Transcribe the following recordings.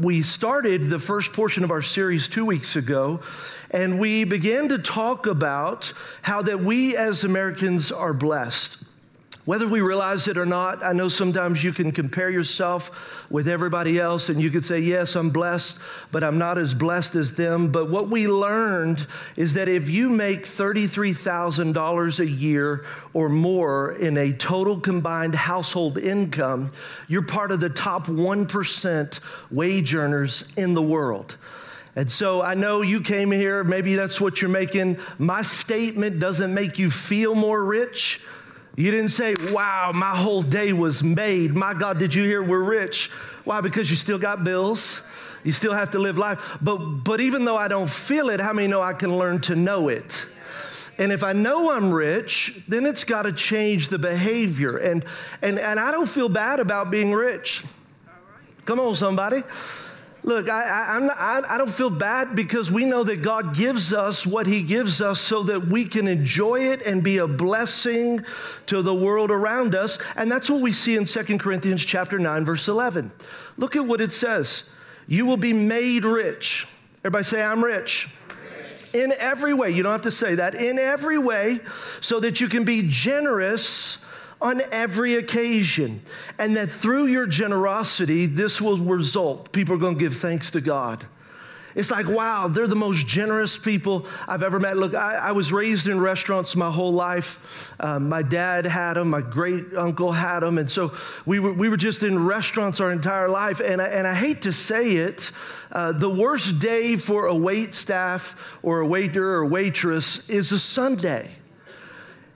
We started the first portion of our series two weeks ago, and we began to talk about how that we as Americans are blessed. Whether we realize it or not, I know sometimes you can compare yourself with everybody else and you could say, Yes, I'm blessed, but I'm not as blessed as them. But what we learned is that if you make $33,000 a year or more in a total combined household income, you're part of the top 1% wage earners in the world. And so I know you came here, maybe that's what you're making. My statement doesn't make you feel more rich you didn't say, wow, my whole day was made. My God, did you hear we're rich? Why? Because you still got bills. You still have to live life. But, but even though I don't feel it, how many know I can learn to know it? And if I know I'm rich, then it's got to change the behavior. And, and, and I don't feel bad about being rich. Come on, somebody. Look, I, not, I, I, don't feel bad because we know that God gives us what He gives us so that we can enjoy it and be a blessing to the world around us. And that's what we see in 2 Corinthians chapter 9, verse 11. Look at what it says. You will be made rich. Everybody say, I'm rich. In every way. You don't have to say that. In every way, so that you can be generous on every occasion. And that through your generosity, this will result. People are going to give thanks to God. It's like, wow, they're the most generous people I've ever met. Look, I, I was raised in restaurants my whole life. Um, my dad had them, my great uncle had them. And so we were, we were just in restaurants our entire life. And I, and I hate to say it, uh, the worst day for a wait staff or a waiter or waitress is a Sunday.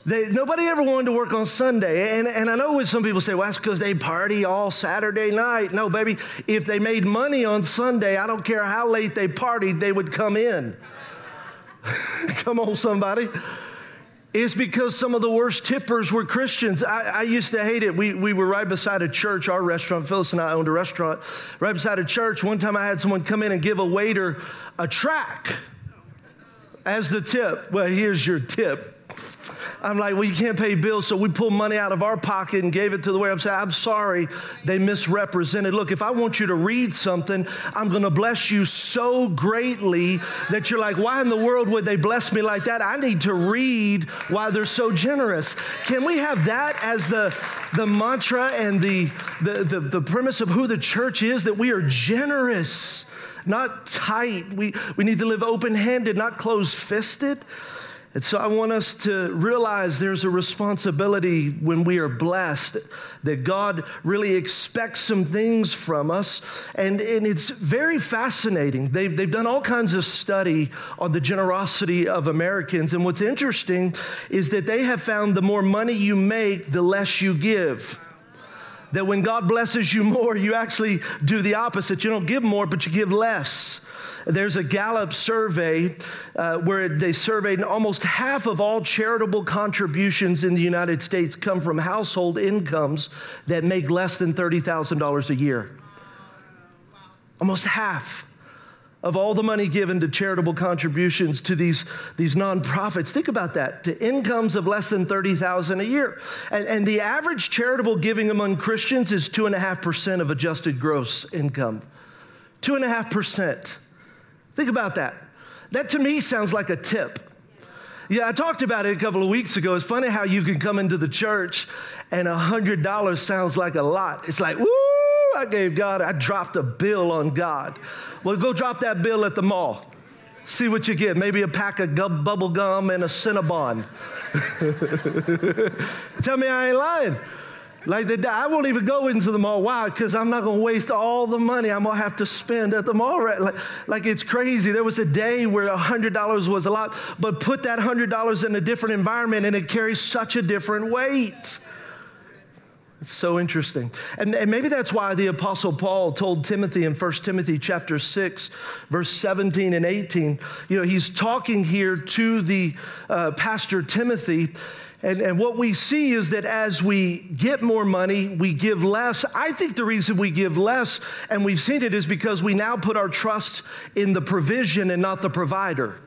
They, nobody ever wanted to work on Sunday. And, and I know when some people say, well, that's because they party all Saturday night. No, baby, if they made money on Sunday, I don't care how late they partied, they would come in. come on, somebody. It's because some of the worst tippers were Christians. I, I, used to hate it. We, we were right beside a church, our restaurant. Phyllis and I owned a restaurant right beside a church. One time I had someone come in and give a waiter a track as the tip. Well, here's your tip. I'm like, well, you can't pay bills, so we pulled money out of our pocket and gave it to the waiter. I'm saying, I'm sorry, they misrepresented. Look, if I want you to read something, I'm going to bless you so greatly that you're like, why in the world would they bless me like that? I need to read why they're so generous. Can we have that as the, the mantra and the, the, the, the premise of who the church is, that we are generous? Not tight. We, we need to live open handed, not closed fisted. And so I want us to realize there's a responsibility when we are blessed that God really expects some things from us. And, and it's very fascinating. They've, they've done all kinds of study on the generosity of Americans. And what's interesting is that they have found the more money you make, the less you give that when God blesses you more, you actually do the opposite. You don't give more, but you give less. There's a Gallup survey uh, where they surveyed and almost half of all charitable contributions in the United States come from household incomes that make less than $30,000 a year. Almost half of all the money given to charitable contributions to these, these nonprofits. Think about that, to incomes of less than 30,000 a year. And, and the average charitable giving among Christians is 2.5% of adjusted gross income. 2.5%. Think about that. That to me sounds like a tip. Yeah, I talked about it a couple of weeks ago. It's funny how you can come into the church and $100 sounds like a lot. It's like, woo, I gave God, I dropped a bill on God. Well, go drop that bill at the mall. See what you get. Maybe a pack of gum, bubble gum and a Cinnabon. Tell me I ain't lying. Like the, I won't even go into the mall. Why? Because I'm not going to waste all the money I'm going to have to spend at the mall. Like, like it's crazy. There was a day where $100 was a lot, but put that $100 in a different environment and it carries such a different weight. So interesting. And, and, maybe that's why the apostle Paul told Timothy in 1 Timothy chapter 6, verse 17 and 18, you know, he's talking here to the uh, pastor Timothy, and, and what we see is that as we get more money, we give less. I think the reason we give less, and we've seen it, is because we now put our trust in the provision and not the provider.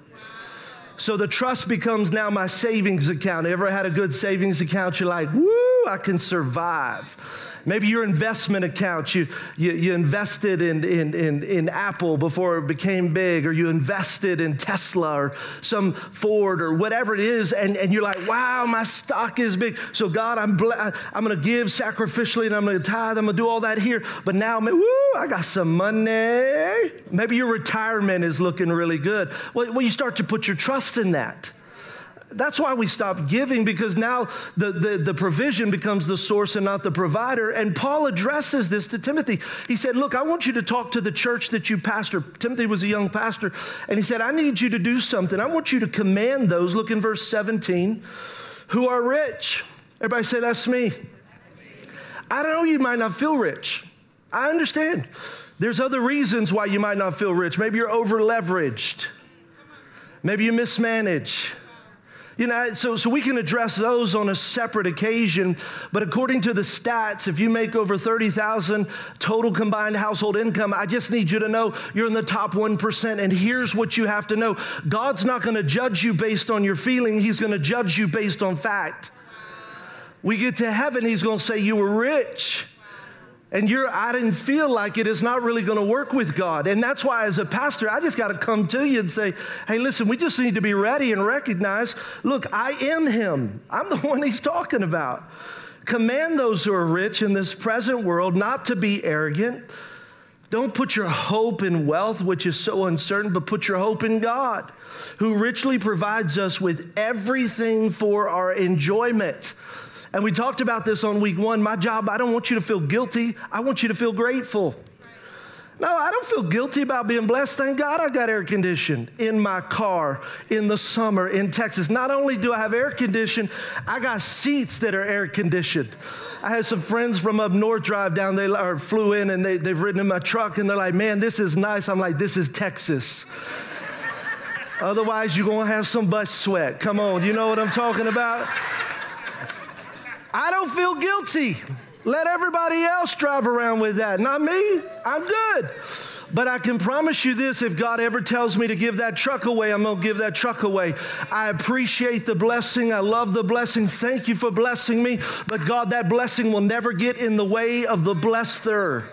So the trust becomes now my savings account. Ever had a good savings account? You're like, woo, I can survive. Maybe your investment account, you, you, you invested in, in, in, in, Apple before it became big, or you invested in Tesla or some Ford or whatever it is, and, and you're like, wow, my stock is big. So, God, I'm, I'm going to give sacrificially and I'm going to tithe, I'm going to do all that here. But now, woo, I got some money. Maybe your retirement is looking really good. Well, well you start to put your trust in that. That's why we stop giving because now the, the, the, provision becomes the source and not the provider. And Paul addresses this to Timothy. He said, Look, I want you to talk to the church that you pastor. Timothy was a young pastor. And he said, I need you to do something. I want you to command those, look in verse 17, who are rich. Everybody say, That's me. I don't know, you might not feel rich. I understand. There's other reasons why you might not feel rich. Maybe you're over leveraged. Maybe you mismanage. You know, so, so we can address those on a separate occasion. But according to the stats, if you make over 30,000 total combined household income, I just need you to know you're in the top 1%. And here's what you have to know God's not going to judge you based on your feeling, He's going to judge you based on fact. We get to heaven, He's going to say, You were rich and you're I didn't feel like it is not really going to work with God. And that's why as a pastor, I just got to come to you and say, "Hey, listen, we just need to be ready and recognize, look, I am him. I'm the one he's talking about. Command those who are rich in this present world not to be arrogant. Don't put your hope in wealth, which is so uncertain, but put your hope in God, who richly provides us with everything for our enjoyment." And we talked about this on week one. My job, I don't want you to feel guilty, I want you to feel grateful. No, I don't feel guilty about being blessed. Thank God I got air conditioned in my car in the summer in Texas. Not only do I have air conditioning, I got seats that are air conditioned. I had some friends from up north drive down, they or flew in and they, they've ridden in my truck and they're like, man, this is nice. I'm like, this is Texas. Otherwise, you're going to have some butt sweat. Come on, you know what I'm talking about? I don't feel guilty. Let everybody else drive around with that, not me. I'm good. But I can promise you this if God ever tells me to give that truck away, I'm going to give that truck away. I appreciate the blessing. I love the blessing. Thank you for blessing me. But God, that blessing will never get in the way of the blesser.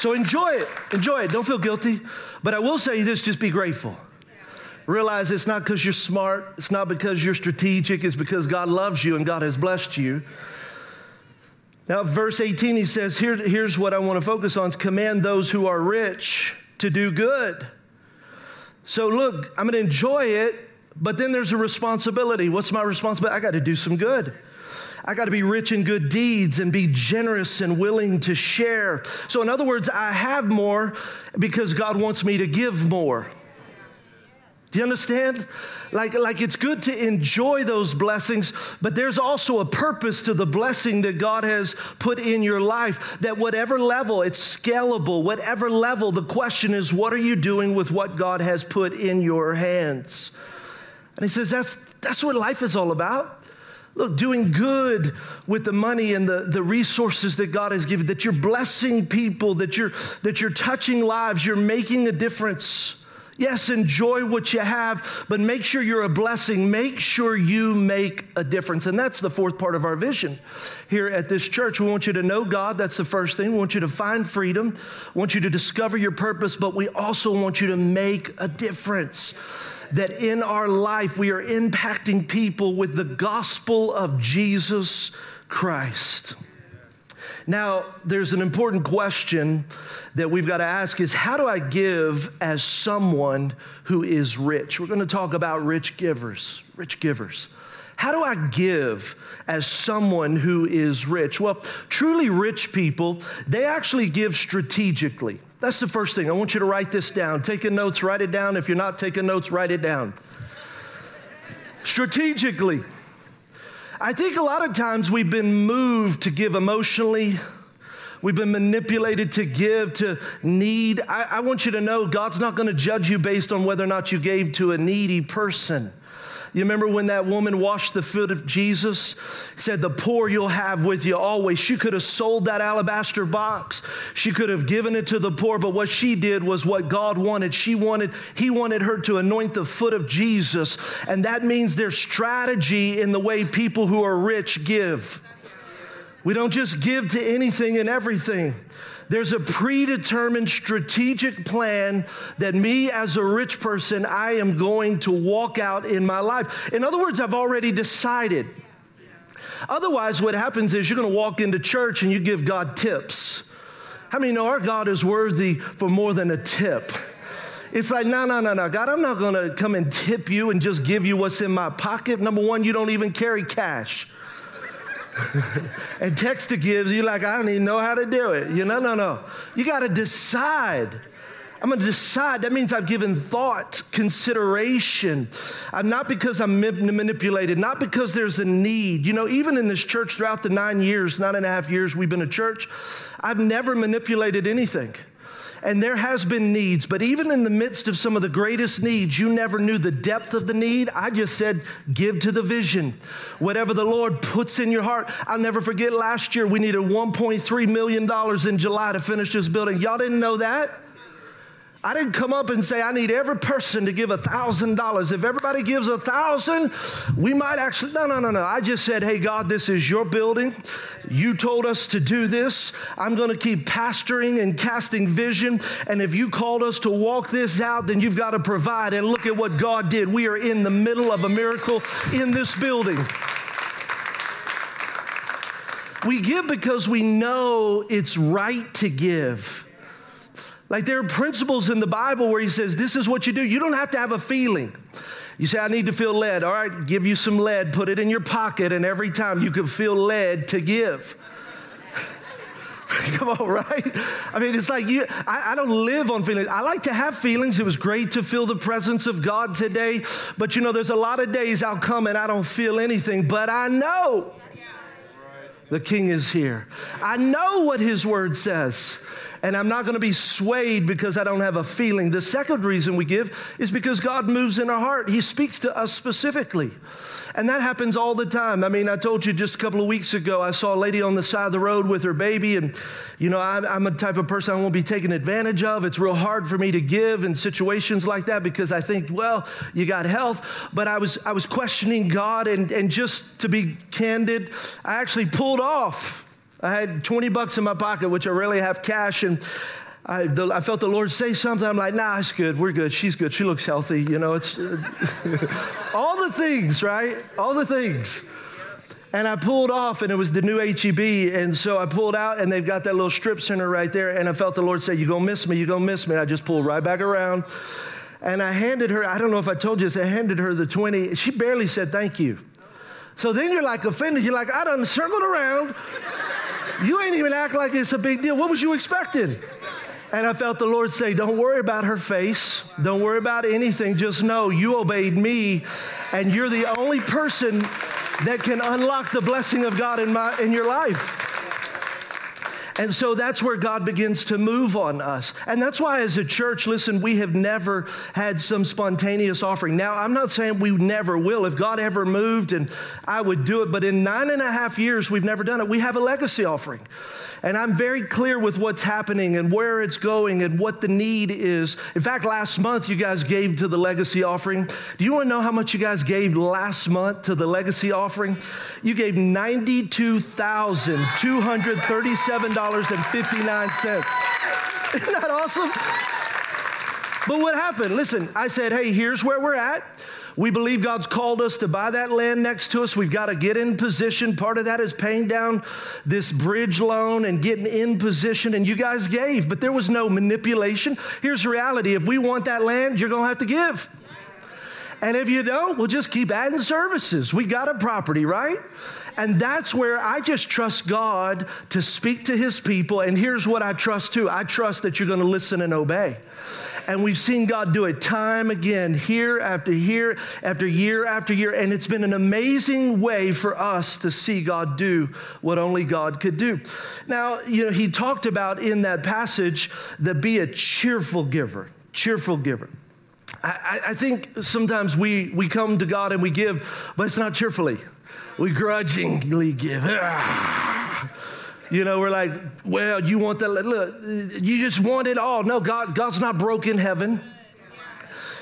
So enjoy it. Enjoy it. Don't feel guilty. But I will say this just be grateful. Realize it's not because you're smart, it's not because you're strategic, it's because God loves you and God has blessed you. Now, verse 18, he says, Here, Here's what I want to focus on command those who are rich to do good. So, look, I'm going to enjoy it, but then there's a responsibility. What's my responsibility? I got to do some good. I got to be rich in good deeds and be generous and willing to share. So, in other words, I have more because God wants me to give more. Do you understand? Like, like it's good to enjoy those blessings, but there's also a purpose to the blessing that God has put in your life. That whatever level, it's scalable, whatever level, the question is, what are you doing with what God has put in your hands? And he says, that's, that's what life is all about. Look, doing good with the money and the, the resources that God has given, that you're blessing people, that you're, that you're touching lives, you're making a difference. Yes, enjoy what you have, but make sure you're a blessing. Make sure you make a difference. And that's the fourth part of our vision here at this church. We want you to know God. That's the first thing. We want you to find freedom. We want you to discover your purpose, but we also want you to make a difference. That in our life, we are impacting people with the gospel of Jesus Christ. Now, there's an important question that we've got to ask is how do I give as someone who is rich? We're going to talk about rich givers, rich givers. How do I give as someone who is rich? Well, truly rich people, they actually give strategically. That's the first thing. I want you to write this down. Taking notes, write it down. If you're not taking notes, write it down. Strategically. I think a lot of times we've been moved to give emotionally. We've been manipulated to give, to need. I, I want you to know God's not going to judge you based on whether or not you gave to a needy person. You remember when that woman washed the foot of Jesus? Said, The poor you'll have with you always. She could have sold that alabaster box. She could have given it to the poor, but what she did was what God wanted. She wanted, He wanted her to anoint the foot of Jesus. And that means there's strategy in the way people who are rich give. We don't just give to anything and everything. There's a predetermined strategic plan that me as a rich person, I am going to walk out in my life. In other words, I've already decided. Otherwise, what happens is you're going to walk into church and you give God tips. How many know our God is worthy for more than a tip? It's like, no, no, no, no. God, I'm not going to come and tip you and just give you what's in my pocket. Number one, you don't even carry cash. and text to gives, you're like, I don't even know how to do it. You know, no, no. You got to decide. I'm going to decide. That means I've given thought, consideration. I'm not because I'm manipulated, not because there's a need. You know, even in this church throughout the nine years, nine and a half years we've been a church, I've never manipulated anything and there has been needs, but even in the midst of some of the greatest needs, you never knew the depth of the need. I just said, give to the vision. Whatever the Lord puts in your heart. I'll never forget last year we needed $1.3 million in July to finish this building. Y'all didn't know that? I didn't come up and say, I need every person to give a thousand dollars. If everybody gives a thousand, we might actually, no, no, no, no. I just said, hey, God, this is your building. You told us to do this. I'm going to keep pastoring and casting vision. And if you called us to walk this out, then you've got to provide. And look at what God did. We are in the middle of a miracle in this building. We give because we know it's right to give. Like there are principles in the Bible where he says, This is what you do. You don't have to have a feeling. You say, I need to feel led. All right, give you some lead, put it in your pocket, and every time you can feel led to give. Come on, right? I mean, it's like you, I, I, don't live on feelings. I like to have feelings. It was great to feel the presence of God today. But you know, there's a lot of days I'll come and I don't feel anything, but I know the king is here. I know what his word says and I'm not going to be swayed because I don't have a feeling. The second reason we give is because God moves in our heart. He speaks to us specifically. And that happens all the time. I mean, I told you just a couple of weeks ago, I saw a lady on the side of the road with her baby, and, you know, I'm, I'm a type of person I won't be taken advantage of. It's real hard for me to give in situations like that because I think, well, you got health. But I was, I was questioning God, and, and just to be candid, I actually pulled off I had 20 bucks in my pocket, which I rarely have cash, and I, the, I, felt the Lord say something. I'm like, nah, it's good. We're good. She's good. She looks healthy. You know, it's all the things, right? All the things. And I pulled off, and it was the new HEB. And so I pulled out, and they've got that little strip center right there. And I felt the Lord say, You're going to miss me. You're going to miss me. And I just pulled right back around. And I handed her, I don't know if I told you this, I handed her the 20. She barely said thank you. So then you're like offended. You're like, I done circled around. You ain't even act like it's a big deal. What was you expecting? And I felt the Lord say, Don't worry about her face. Don't worry about anything. Just know you obeyed me, and you're the only person that can unlock the blessing of God in, my, in your life. And so that's where God begins to move on us. And that's why, as a church, listen, we have never had some spontaneous offering. Now, I'm not saying we never will. If God ever moved and I would do it, but in nine and a half years, we've never done it. We have a legacy offering. And I'm very clear with what's happening and where it's going and what the need is. In fact, last month, you guys gave to the legacy offering. Do you want to know how much you guys gave last month to the legacy offering? You gave $92,237.59. Isn't that awesome? But what happened? Listen, I said, hey, here's where we're at. We believe God's called us to buy that land next to us. We've got to get in position. Part of that is paying down this bridge loan and getting in position. And you guys gave, but there was no manipulation. Here's the reality if we want that land, you're going to have to give. And if you don't, we'll just keep adding services. We got a property, right? And that's where I just trust God to speak to his people. And here's what I trust too I trust that you're going to listen and obey. And we've seen God do it time again, year after year after year after year. And it's been an amazing way for us to see God do what only God could do. Now, you know, he talked about in that passage that be a cheerful giver, cheerful giver. I, I think sometimes we, we come to God and we give, but it's not cheerfully. We grudgingly give. Ah. You know, we're like, well, you want that. Look, you just want it all. No, God, God's not broken heaven.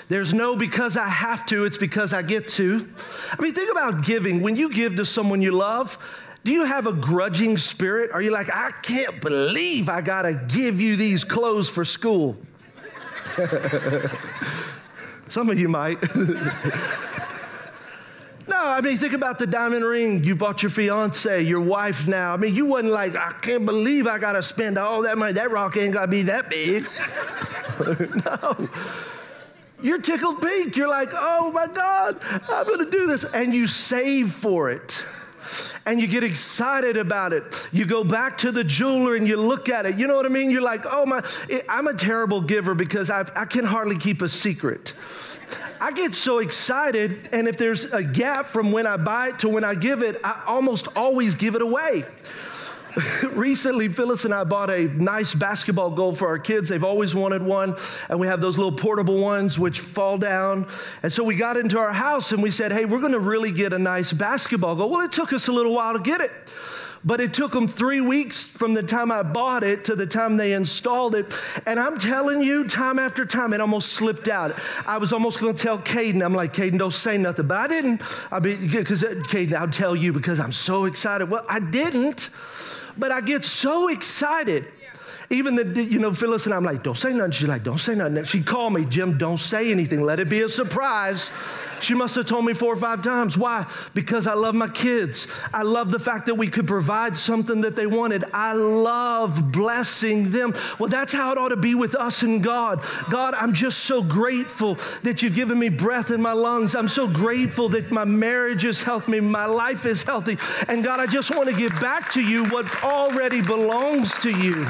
There's no because I have to, it's because I get to. I mean, think about giving. When you give to someone you love, do you have a grudging spirit? Are you like, I can't believe I got to give you these clothes for school? Some of you might. No, I mean, think about the diamond ring you bought your fiance, your wife now. I mean, you wasn't like, I can't believe I got to spend all that money. That rock ain't got to be that big. no. You're tickled pink. You're like, oh my God, I'm going to do this. And you save for it and you get excited about it. You go back to the jeweler and you look at it. You know what I mean? You're like, oh my, I'm a terrible giver because I, I can hardly keep a secret. I get so excited, and if there's a gap from when I buy it to when I give it, I almost always give it away. Recently, Phyllis and I bought a nice basketball goal for our kids. They've always wanted one, and we have those little portable ones which fall down. And so we got into our house and we said, Hey, we're gonna really get a nice basketball goal. Well, it took us a little while to get it. But it took them three weeks from the time I bought it to the time they installed it. And I'm telling you, time after time, it almost slipped out. I was almost going to tell Caden, I'm like, Caden, don't say nothing. But I didn't. I mean, because uh, Caden, I'll tell you because I'm so excited. Well, I didn't. But I get so excited. Even the, you know, Phyllis and I'm like, don't say nothing. She's like, don't say nothing. She called me, Jim, don't say anything. Let it be a surprise. She must have told me four or five times. Why? Because I love my kids. I love the fact that we could provide something that they wanted. I love blessing them. Well, that's how it ought to be with us and God. God, I'm just so grateful that you've given me breath in my lungs. I'm so grateful that my marriage is healthy, me, my life is healthy. And God, I just want to give back to you what already belongs to you.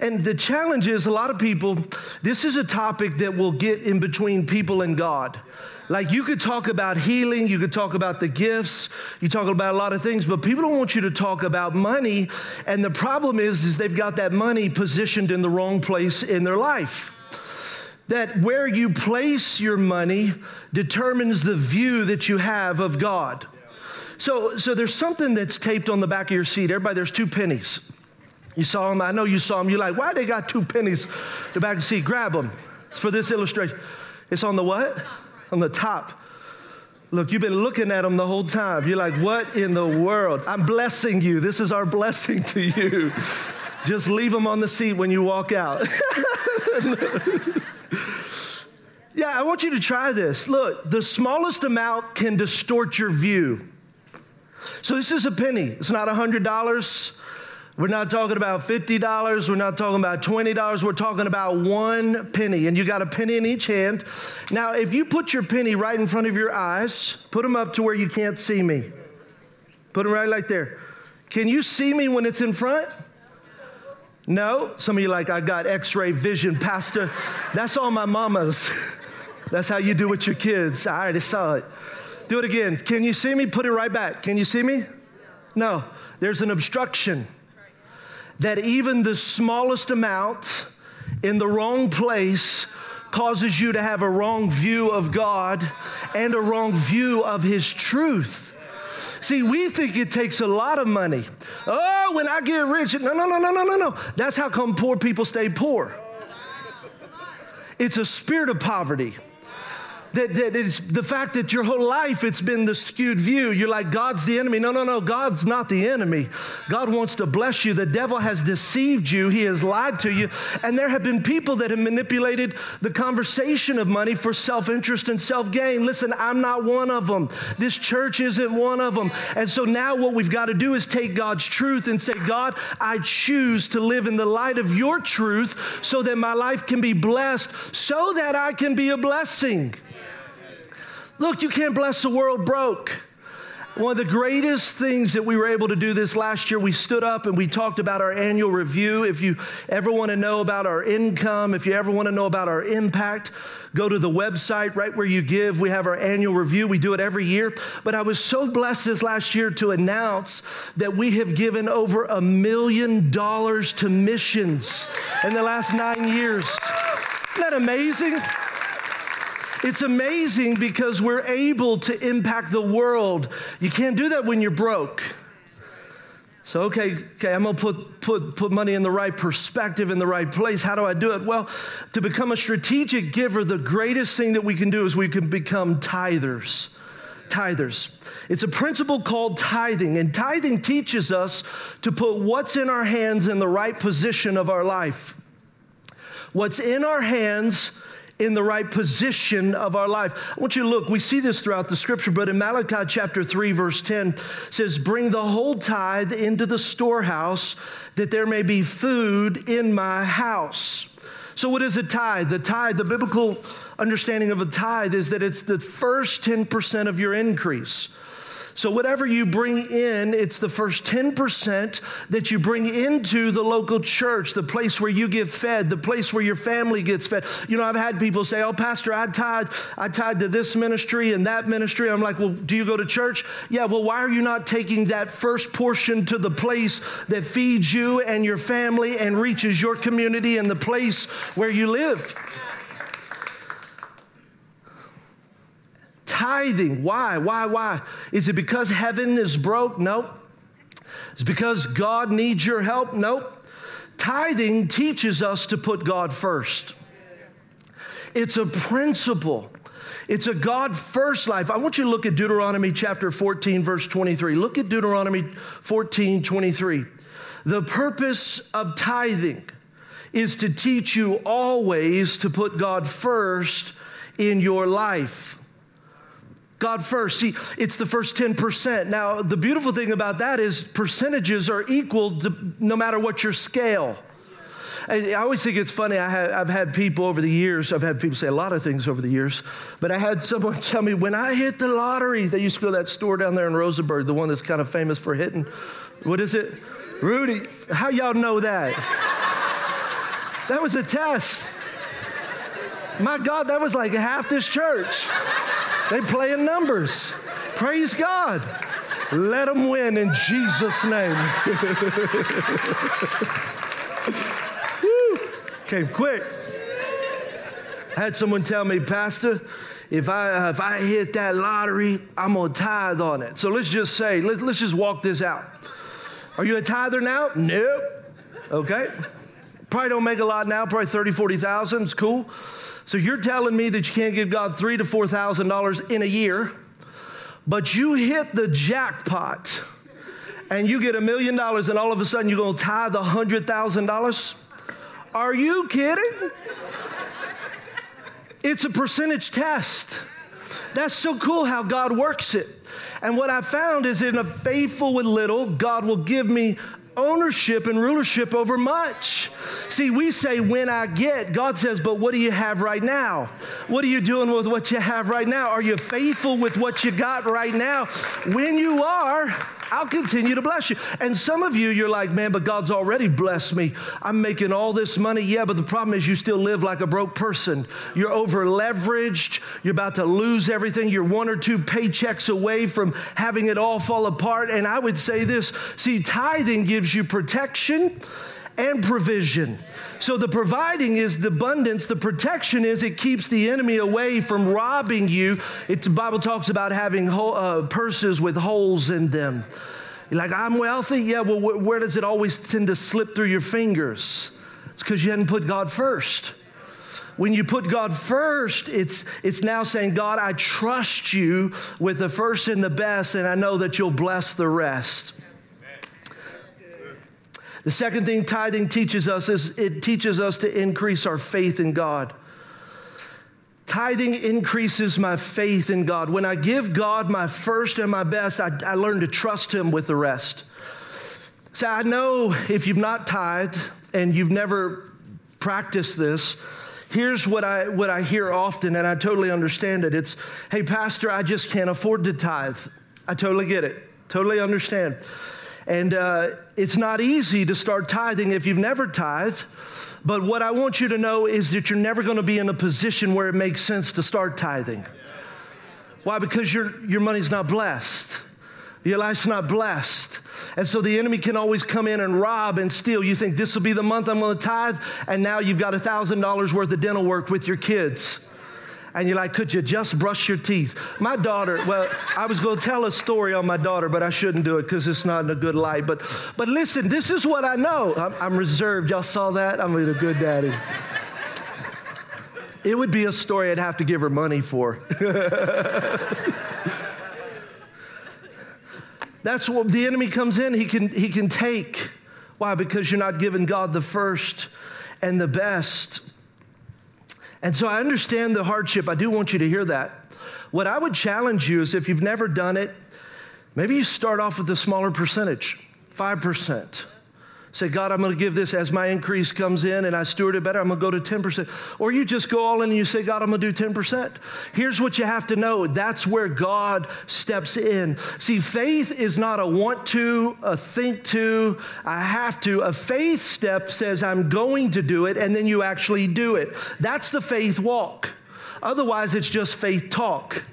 And the challenge is a lot of people, this is a topic that will get in between people and God. Like you could talk about healing, you could talk about the gifts, you talk about a lot of things, but people don't want you to talk about money. And the problem is, is they've got that money positioned in the wrong place in their life that where you place your money determines the view that you have of God. So, so there's something that's taped on the back of your seat. Everybody, there's two pennies. You saw them? I know you saw them. You're like, why they got two pennies the back of the seat? Grab them It's for this illustration. It's on the what? On the top. Look, you've been looking at them the whole time. You're like, what in the world? I'm blessing you. This is our blessing to you. Just leave them on the seat when you walk out. yeah, I want you to try this. Look, the smallest amount can distort your view. So this is a penny. It's not a $100. We're not talking about $50. We're not talking about $20. We're talking about one penny. And you got a penny in each hand. Now, if you put your penny right in front of your eyes, put them up to where you can't see me. Put them right like there. Can you see me when it's in front? No? Some of you like, I got x ray vision, Pastor. That's all my mamas. That's how you do with your kids. I already saw it. Do it again. Can you see me? Put it right back. Can you see me? No. There's an obstruction that even the smallest amount in the wrong place causes you to have a wrong view of God and a wrong view of His truth. See, we think it takes a lot of money. Oh, when I get rich, no, no, no, no, no, no, no. That's how come poor people stay poor. It's a spirit of poverty that, that it's the fact that your whole life it's been the skewed view. You're like, God's the enemy. No, no, no, God's not the enemy. God wants to bless you. The devil has deceived you, he has lied to you. And there have been people that have manipulated the conversation of money for self interest and self gain. Listen, I'm not one of them. This church isn't one of them. And so now what we've got to do is take God's truth and say, God, I choose to live in the light of your truth so that my life can be blessed, so that I can be a blessing. Look, you can't bless the world broke. One of the greatest things that we were able to do this last year, we stood up and we talked about our annual review. If you ever want to know about our income, if you ever want to know about our impact, go to the website right where you give. We have our annual review. We do it every year. But I was so blessed this last year to announce that we have given over a million dollars to missions in the last nine years. Isn't that amazing? It's amazing because we're able to impact the world. You can't do that when you're broke. So, okay, okay, I'm gonna put, put, put money in the right perspective, in the right place. How do I do it? Well, to become a strategic giver, the greatest thing that we can do is we can become tithers. Tithers. It's a principle called tithing, and tithing teaches us to put what's in our hands in the right position of our life. What's in our hands in the right position of our life. I want you to look, we see this throughout the scripture, but in Malachi chapter 3, verse 10 says, Bring the whole tithe into the storehouse that there may be food in my house. So, what is a tithe? The tithe, the biblical understanding of a tithe is that it's the first 10% of your increase. So, whatever you bring in, it's the first 10% that you bring into the local church, the place where you get fed, the place where your family gets fed. You know, I've had people say, Oh, Pastor, I tied, I tithe to this ministry and that ministry. I'm like, Well, do you go to church? Yeah, well, why are you not taking that first portion to the place that feeds you and your family and reaches your community and the place where you live? Tithing. Why? Why? Why? Is it because heaven is broke? Nope. It's because God needs your help? Nope. Tithing teaches us to put God first. It's a principle. It's a God first life. I want you to look at Deuteronomy chapter 14, verse 23. Look at Deuteronomy 14, 23. The purpose of tithing is to teach you always to put God first in your life. God first. See, it's the first 10%. Now, the beautiful thing about that is percentages are equal to, no matter what your scale. I always think it's funny. I have, had people over the years, I've had people say a lot of things over the years, but I had someone tell me when I hit the lottery, they used to go to that store down there in Rosenberg, the one that's kind of famous for hitting. What is it? Rudy. How y'all know that? That was a test. My God, that was like half this church. They play in numbers. Praise God. Let them win in Jesus' name. Woo, Came quick. I had someone tell me, Pastor, if I, uh, if I hit that lottery, I'm going to tithe on it. So let's just say, let's, let's just walk this out. Are you a tither now? Nope. Okay. Probably don't make a lot now, probably 30, 40,000. It's cool. So you're telling me that you can't give God three to four thousand dollars in a year, but you hit the jackpot and you get a million dollars and all of a sudden you're gonna tithe a hundred thousand dollars? Are you kidding? It's a percentage test. That's so cool how God works it. And what I found is in a faithful with little, God will give me ownership and rulership over much. See, we say, when I get, God says, but what do you have right now? What are you doing with what you have right now? Are you faithful with what you got right now? When you are, I'll continue to bless you. And some of you, you're like, man, but God's already blessed me. I'm making all this money. Yeah, but the problem is you still live like a broke person. You're over leveraged. You're about to lose everything. You're one or two paychecks away from having it all fall apart. And I would say this see, tithing gives you protection and provision. So the providing is the abundance, the protection is it keeps the enemy away from robbing you. It, the Bible talks about having uh, purses with holes in them. You're like, I'm wealthy? Yeah, well, wh- where does it always tend to slip through your fingers? It's because you hadn't put God first. When you put God first, it's, it's now saying, God, I trust you with the first and the best, and I know that you'll bless the rest. The second thing tithing teaches us is it teaches us to increase our faith in God. Tithing increases my faith in God. When I give God my first and my best, I, I learn to trust Him with the rest. So I know if you've not tithed and you've never practiced this, here's what I, what I hear often, and I totally understand it. It's, hey, Pastor, I just can't afford to tithe. I totally get it, totally understand. And uh, it's not easy to start tithing if you've never tithed. But what I want you to know is that you're never going to be in a position where it makes sense to start tithing. Why? Because your, your money's not blessed. Your life's not blessed. And so the enemy can always come in and rob and steal. You think this will be the month I'm going to tithe, and now you've got $1,000 worth of dental work with your kids and you're like, could you just brush your teeth? My daughter, well, I was going to tell a story on my daughter, but I shouldn't do it because it's not in a good light. But, but listen, this is what I know. I'm, I'm reserved. Y'all saw that? I'm a good daddy. It would be a story I'd have to give her money for. That's what the enemy comes in, he can, he can take. Why? Because you're not giving God the first and the best. And so I understand the hardship. I do want you to hear that. What I would challenge you is if you've never done it, maybe you start off with a smaller percentage, 5%. Say, God, I'm going to give this as my increase comes in and I steward it better, I'm going to go to 10%. Or you just go all in and you say, God, I'm going to do 10%. Here's what you have to know that's where God steps in. See, faith is not a want to, a think to, I have to. A faith step says, I'm going to do it, and then you actually do it. That's the faith walk. Otherwise, it's just faith talk.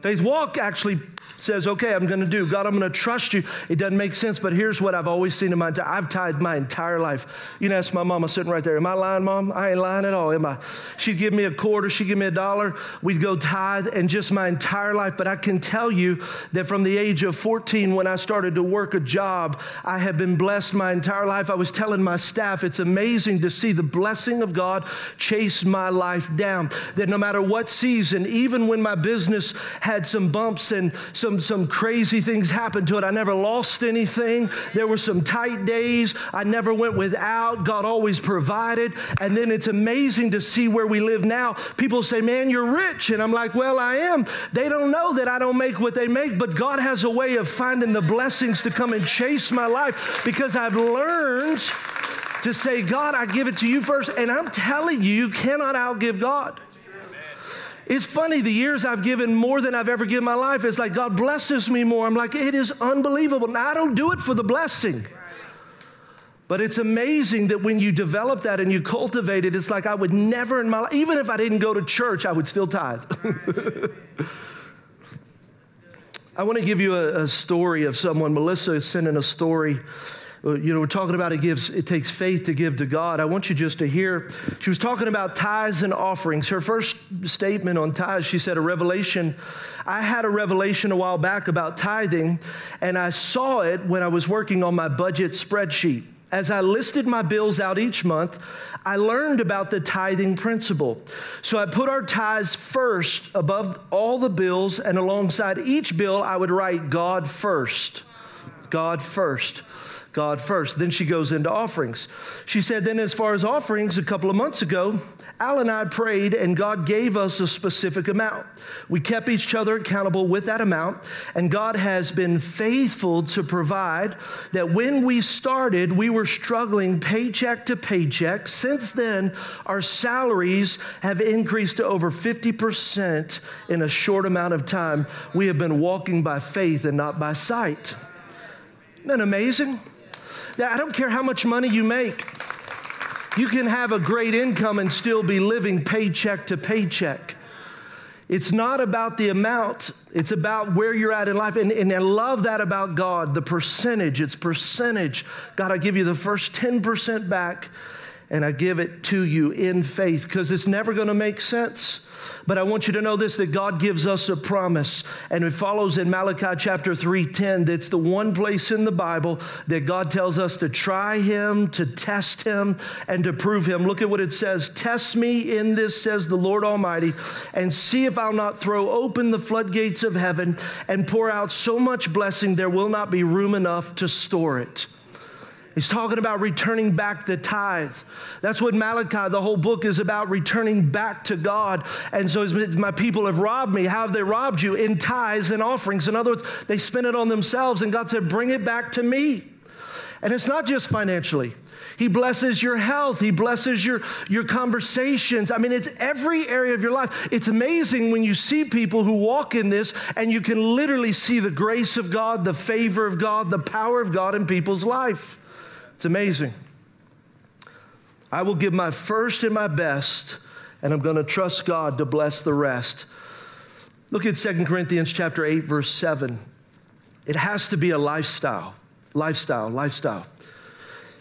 Faith walk actually says, okay, I'm going to do. God, I'm going to trust you. It doesn't make sense, but here's what I've always seen in my, entire, I've tithed my entire life. You know, ask my mama sitting right there. Am I lying, mom? I ain't lying at all, am I? She'd give me a quarter, she'd give me a dollar. We'd go tithe and just my entire life. But I can tell you that from the age of 14, when I started to work a job, I have been blessed my entire life. I was telling my staff, it's amazing to see the blessing of God chase my life down. That no matter what season, even when my business had some bumps and some some, some crazy things happened to it. I never lost anything. There were some tight days. I never went without. God always provided. And then it's amazing to see where we live now. People say, Man, you're rich. And I'm like, Well, I am. They don't know that I don't make what they make, but God has a way of finding the blessings to come and chase my life because I've learned to say, God, I give it to you first. And I'm telling you, you cannot outgive God. It's funny, the years I've given more than I've ever given my life, it's like God blesses me more. I'm like, it is unbelievable. Now, I don't do it for the blessing. But it's amazing that when you develop that and you cultivate it, it's like I would never in my life, even if I didn't go to church, I would still tithe. I want to give you a, a story of someone. Melissa sent in a story you know, we're talking about it gives, it takes faith to give to God. I want you just to hear, she was talking about tithes and offerings. Her first statement on tithes, she said, a revelation. I had a revelation a while back about tithing, and I saw it when I was working on my budget spreadsheet. As I listed my bills out each month, I learned about the tithing principle. So I put our tithes first above all the bills, and alongside each bill, I would write God first. God first. God first. Then she goes into offerings. She said, then as far as offerings, a couple of months ago, Al and I prayed, and God gave us a specific amount. We kept each other accountable with that amount, and God has been faithful to provide that when we started, we were struggling paycheck to paycheck. Since then, our salaries have increased to over 50% in a short amount of time. We have been walking by faith and not by sight. Isn't that amazing? I don't care how much money you make. You can have a great income and still be living paycheck to paycheck. It's not about the amount, it's about where you're at in life. And, and I love that about God the percentage. It's percentage. God, I give you the first 10% back and I give it to you in faith because it's never going to make sense. But I want you to know this that God gives us a promise. And it follows in Malachi chapter 3:10. That's the one place in the Bible that God tells us to try him, to test him, and to prove him. Look at what it says. Test me in this, says the Lord Almighty, and see if I'll not throw open the floodgates of heaven and pour out so much blessing there will not be room enough to store it. He's talking about returning back the tithe. That's what Malachi, the whole book is about returning back to God. And so my people have robbed me. How have they robbed you? In tithes and offerings. In other words, they spent it on themselves, and God said, Bring it back to me. And it's not just financially. He blesses your health. He blesses your, your conversations. I mean, it's every area of your life. It's amazing when you see people who walk in this and you can literally see the grace of God, the favor of God, the power of God in people's life. It's amazing. I will give my first and my best, and I'm going to trust God to bless the rest. Look at 2 Corinthians chapter 8 verse 7. It has to be a lifestyle. Lifestyle, lifestyle.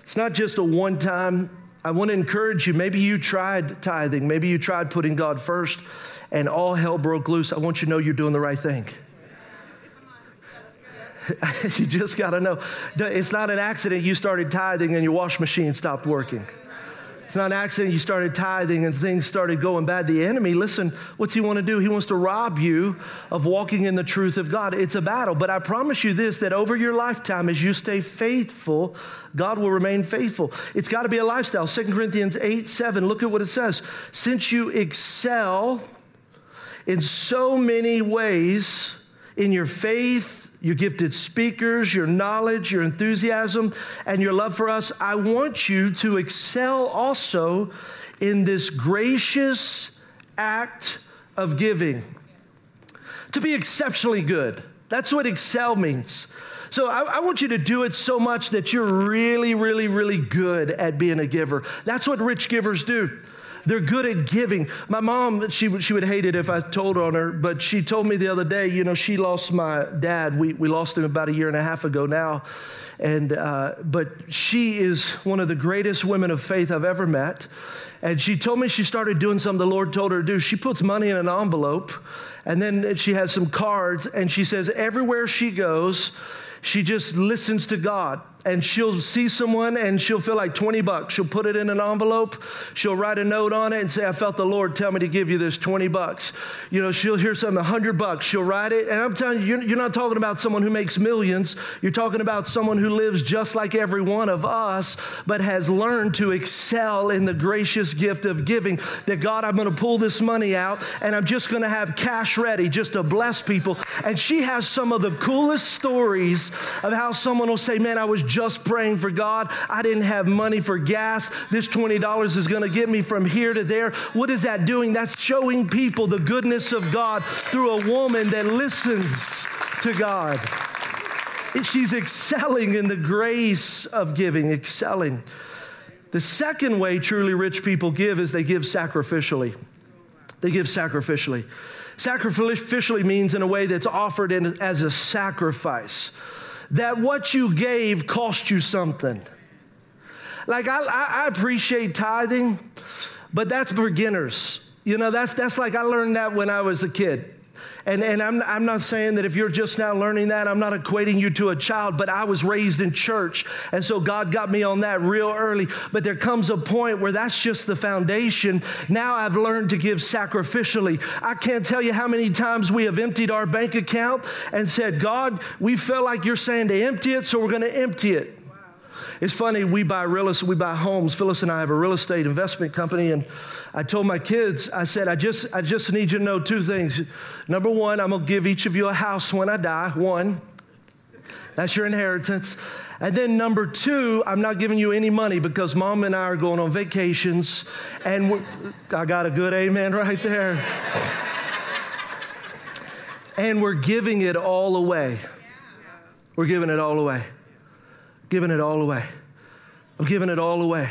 It's not just a one time. I want to encourage you. Maybe you tried tithing. Maybe you tried putting God first and all hell broke loose. I want you to know you're doing the right thing. you just got to know. It's not an accident you started tithing and your wash machine stopped working. It's not an accident you started tithing and things started going bad. The enemy, listen, what's he want to do? He wants to rob you of walking in the truth of God. It's a battle, but I promise you this that over your lifetime, as you stay faithful, God will remain faithful. It's got to be a lifestyle. 2 Corinthians 8 7, look at what it says. Since you excel in so many ways in your faith, your gifted speakers, your knowledge, your enthusiasm, and your love for us, I want you to excel also in this gracious act of giving. To be exceptionally good. That's what excel means. So I, I, want you to do it so much that you're really, really, really good at being a giver. That's what rich givers do. They're good at giving. My mom, she, she would hate it if I told on her, but she told me the other day, you know, she lost my dad. We, we lost him about a year and a half ago now. And, uh, but she is one of the greatest women of faith I've ever met. And she told me she started doing something the Lord told her to do. She puts money in an envelope, and then she has some cards, and she says, everywhere she goes, she just listens to God and she'll see someone and she'll feel like 20 bucks. She'll put it in an envelope. She'll write a note on it and say, I felt the Lord tell me to give you this 20 bucks. You know, she'll hear something, 100 bucks. She'll write it. And I'm telling you, you're not talking about someone who makes millions. You're talking about someone who lives just like every one of us, but has learned to excel in the gracious gift of giving. That God, I'm going to pull this money out and I'm just going to have cash ready just to bless people. And she has some of the coolest stories of how someone will say, Man, I was just praying for God. I didn't have money for gas. This $20 is going to get me from here to there. What is that doing? That's showing people the goodness of God through a woman that listens to God. She's excelling in the grace of giving, excelling. The second way truly rich people give is they give sacrificially. They give sacrificially. Sacrificially means in a way that's offered in, as a sacrifice that what you gave cost you something. Like, I, I appreciate tithing, but that's beginners. You know, that's, that's like I learned that when I was a kid. And, and I'm, I'm not saying that if you're just now learning that, I'm not equating you to a child, but I was raised in church. And so God got me on that real early. But there comes a point where that's just the foundation. Now I've learned to give sacrificially. I can't tell you how many times we have emptied our bank account and said, God, we felt like you're saying to empty it, so we're going to empty it. It's funny, we buy real estate, we buy homes. Phyllis and I have a real estate investment company, and I told my kids, I said, I just, I just need you to know two things. Number one, I'm gonna give each of you a house when I die. One, that's your inheritance. And then number two, I'm not giving you any money because mom and I are going on vacations, and I got a good amen right there. and we're giving it all away. We're giving it all away given it all away. I've given it all away.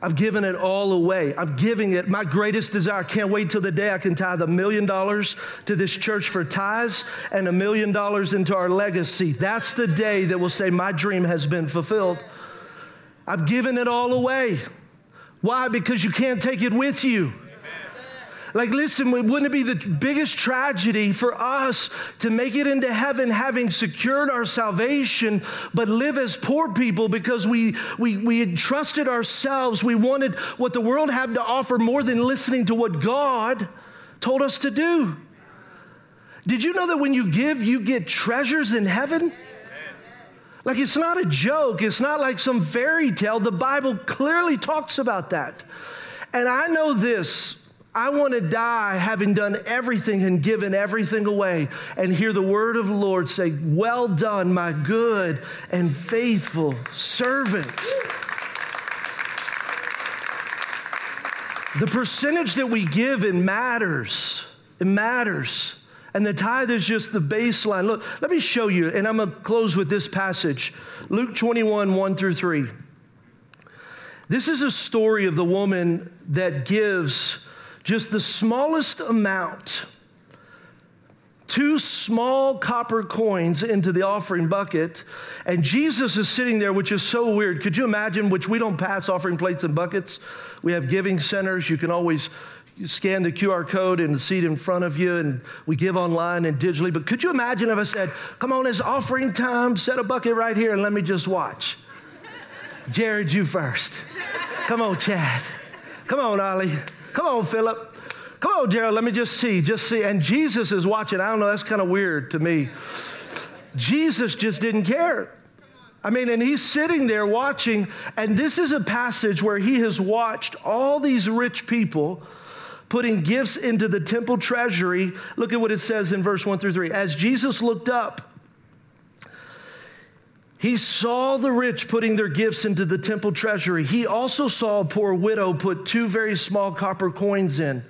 I've given it all away. I'm giving it. My greatest desire, I can't wait till the day I can tithe a million dollars to this church for tithes and a million dollars into our legacy. That's the day that will say, My dream has been fulfilled. I've given it all away. Why? Because you can't take it with you. Like, listen, wouldn't it be the biggest tragedy for us to make it into heaven having secured our salvation, but live as poor people because we, we, we entrusted ourselves? We wanted what the world had to offer more than listening to what God told us to do. Did you know that when you give, you get treasures in heaven? Like, it's not a joke, it's not like some fairy tale. The Bible clearly talks about that. And I know this I want to die having done everything and given everything away and hear the word of the Lord say, Well done, my good and faithful servant. The percentage that we give, it matters. It matters. And the tithe is just the baseline. Look, let me show you, and I'm going to close with this passage Luke 21, 1 through 3. This is a story of the woman that gives just the smallest amount two small copper coins into the offering bucket, and Jesus is sitting there, which is so weird. Could you imagine? Which we don't pass offering plates and buckets. We have giving centers. You can always scan the QR code in the seat in front of you, and we give online and digitally. But could you imagine if I said, Come on, it's offering time, set a bucket right here, and let me just watch? Jared, you first. Come on, Chad. Come on, Ollie. Come on, Philip. Come on, Gerald, let me just see, just see. And Jesus is watching. I don't know, that's kind of weird to me. Jesus just didn't care. I mean, and he's sitting there watching, and this is a passage where he has watched all these rich people putting gifts into the temple treasury. Look at what it says in verse 1 through 3. As Jesus looked up, he saw the rich putting their gifts into the temple treasury. He also saw a poor widow put two very small copper coins in.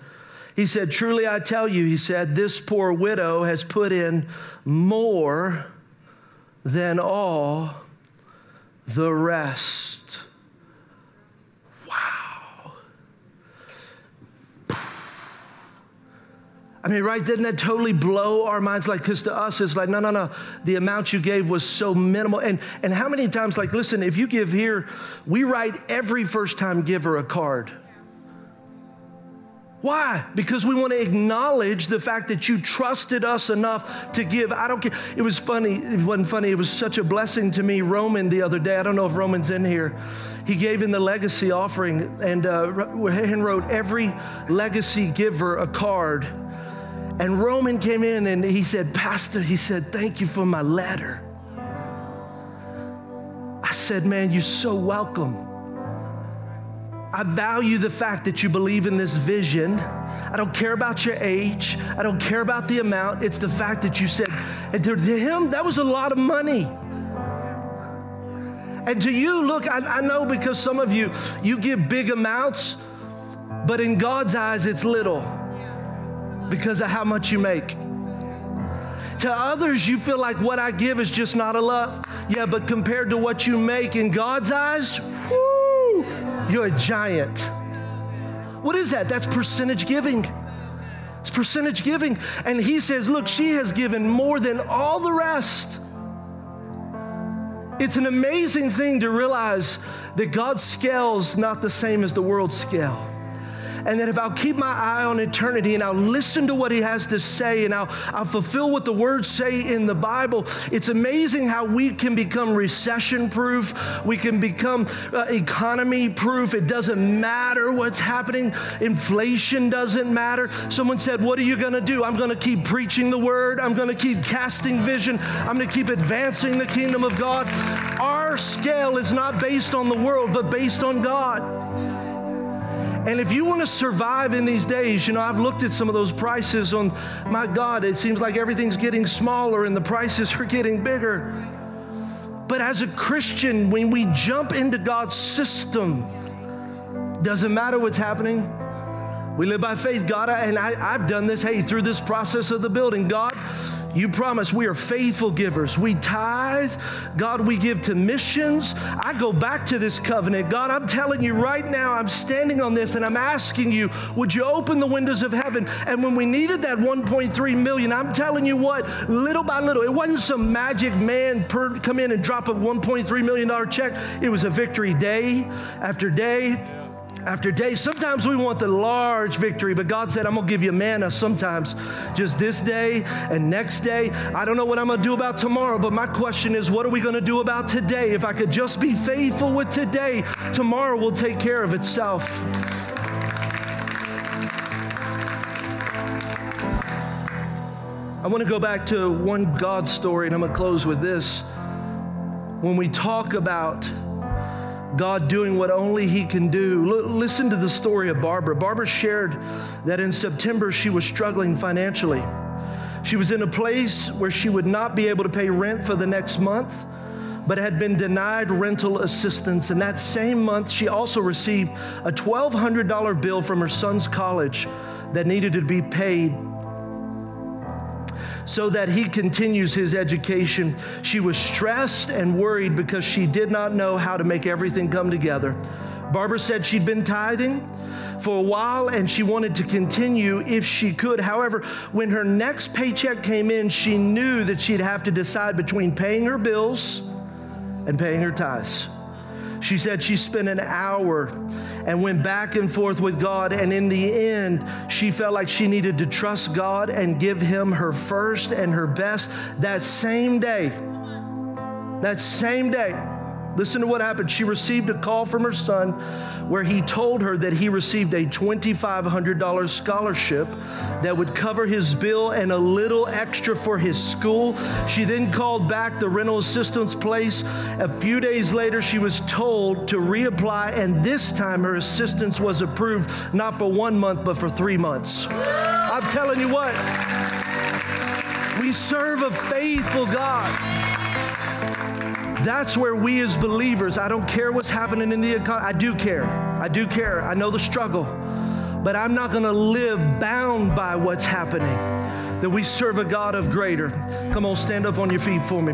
He said, Truly I tell you, he said, this poor widow has put in more than all the rest. I mean, right? Didn't that totally blow our minds? Like, because to us, it's like, no, no, no. The amount you gave was so minimal. And, and how many times, like, listen, if you give here, we write every first time giver a card. Why? Because we want to acknowledge the fact that you trusted us enough to give. I don't care. It was funny. It wasn't funny. It was such a blessing to me. Roman the other day, I don't know if Roman's in here. He gave in the legacy offering and uh, and wrote every legacy giver a card. And Roman came in and he said, Pastor, he said, thank you for my letter. I said, man, you're so welcome. I value the fact that you believe in this vision. I don't care about your age. I don't care about the amount. It's the fact that you said, and to him, that was a lot of money. And to you, look, I, I know because some of you, you give big amounts, but in God's eyes, it's little because of how much you make. To others, you feel like what I give is just not enough. Yeah, but compared to what you make in God's eyes, you're a giant. What is that? That's percentage giving. It's percentage giving. And he says, Look, she has given more than all the rest. It's an amazing thing to realize that God's scale's not the same as the world's scale and that if I'll keep my eye on eternity and I'll listen to what he has to say and I'll, I'll fulfill what the words say in the Bible, it's amazing how we can become recession proof. We can become uh, economy proof. It doesn't matter what's happening, inflation doesn't matter. Someone said, What are you going to do? I'm going to keep preaching the word, I'm going to keep casting vision, I'm going to keep advancing the kingdom of God. Our scale is not based on the world, but based on God. And if you want to survive in these days, you know, I've looked at some of those prices on, my God, it seems like everything's getting smaller and the prices are getting bigger. But as a Christian, when we jump into God's system, doesn't matter what's happening. We live by faith. God, and I, I've done this, hey, through this process of the building. God, you promise we are faithful givers. We tithe. God, we give to missions. I go back to this covenant. God, I'm telling you right now, I'm standing on this and I'm asking you, would you open the windows of heaven? And when we needed that 1.3 million, I'm telling you what, little by little, it wasn't some magic man per, come in and drop a 1.3 million dollar check. It was a victory day after day after day. Sometimes we want the large victory, but God said, I'm going to give you manna sometimes just this day and next day. I don't know what I'm going to do about tomorrow, but my question is, what are we going to do about today? If I could just be faithful with today, tomorrow will take care of itself. I want to go back to one God story, and I'm going to close with this. When we talk about God doing what only He can do. L- listen to the story of Barbara. Barbara shared that in September she was struggling financially. She was in a place where she would not be able to pay rent for the next month, but had been denied rental assistance. And that same month, she also received a $1,200 bill from her son's college that needed to be paid so that he continues his education. She was stressed and worried because she did not know how to make everything come together. Barbara said she'd been tithing for a while and she wanted to continue if she could. However, when her next paycheck came in, she knew that she'd have to decide between paying her bills and paying her tithes. She said she spent an hour and went back and forth with God. And in the end, she felt like she needed to trust God and give Him her first and her best that same day. That same day. Listen to what happened. She received a call from her son where he told her that he received a $2,500 scholarship that would cover his bill and a little extra for his school. She then called back the rental assistance place. A few days later, she was told to reapply, and this time her assistance was approved not for one month, but for three months. I'm telling you what, we serve a faithful God. That's where we as believers, I don't care what's happening in the economy. I do care. I do care. I know the struggle. But I'm not going to live bound by what's happening. That we serve a God of greater. Come on, stand up on your feet for me.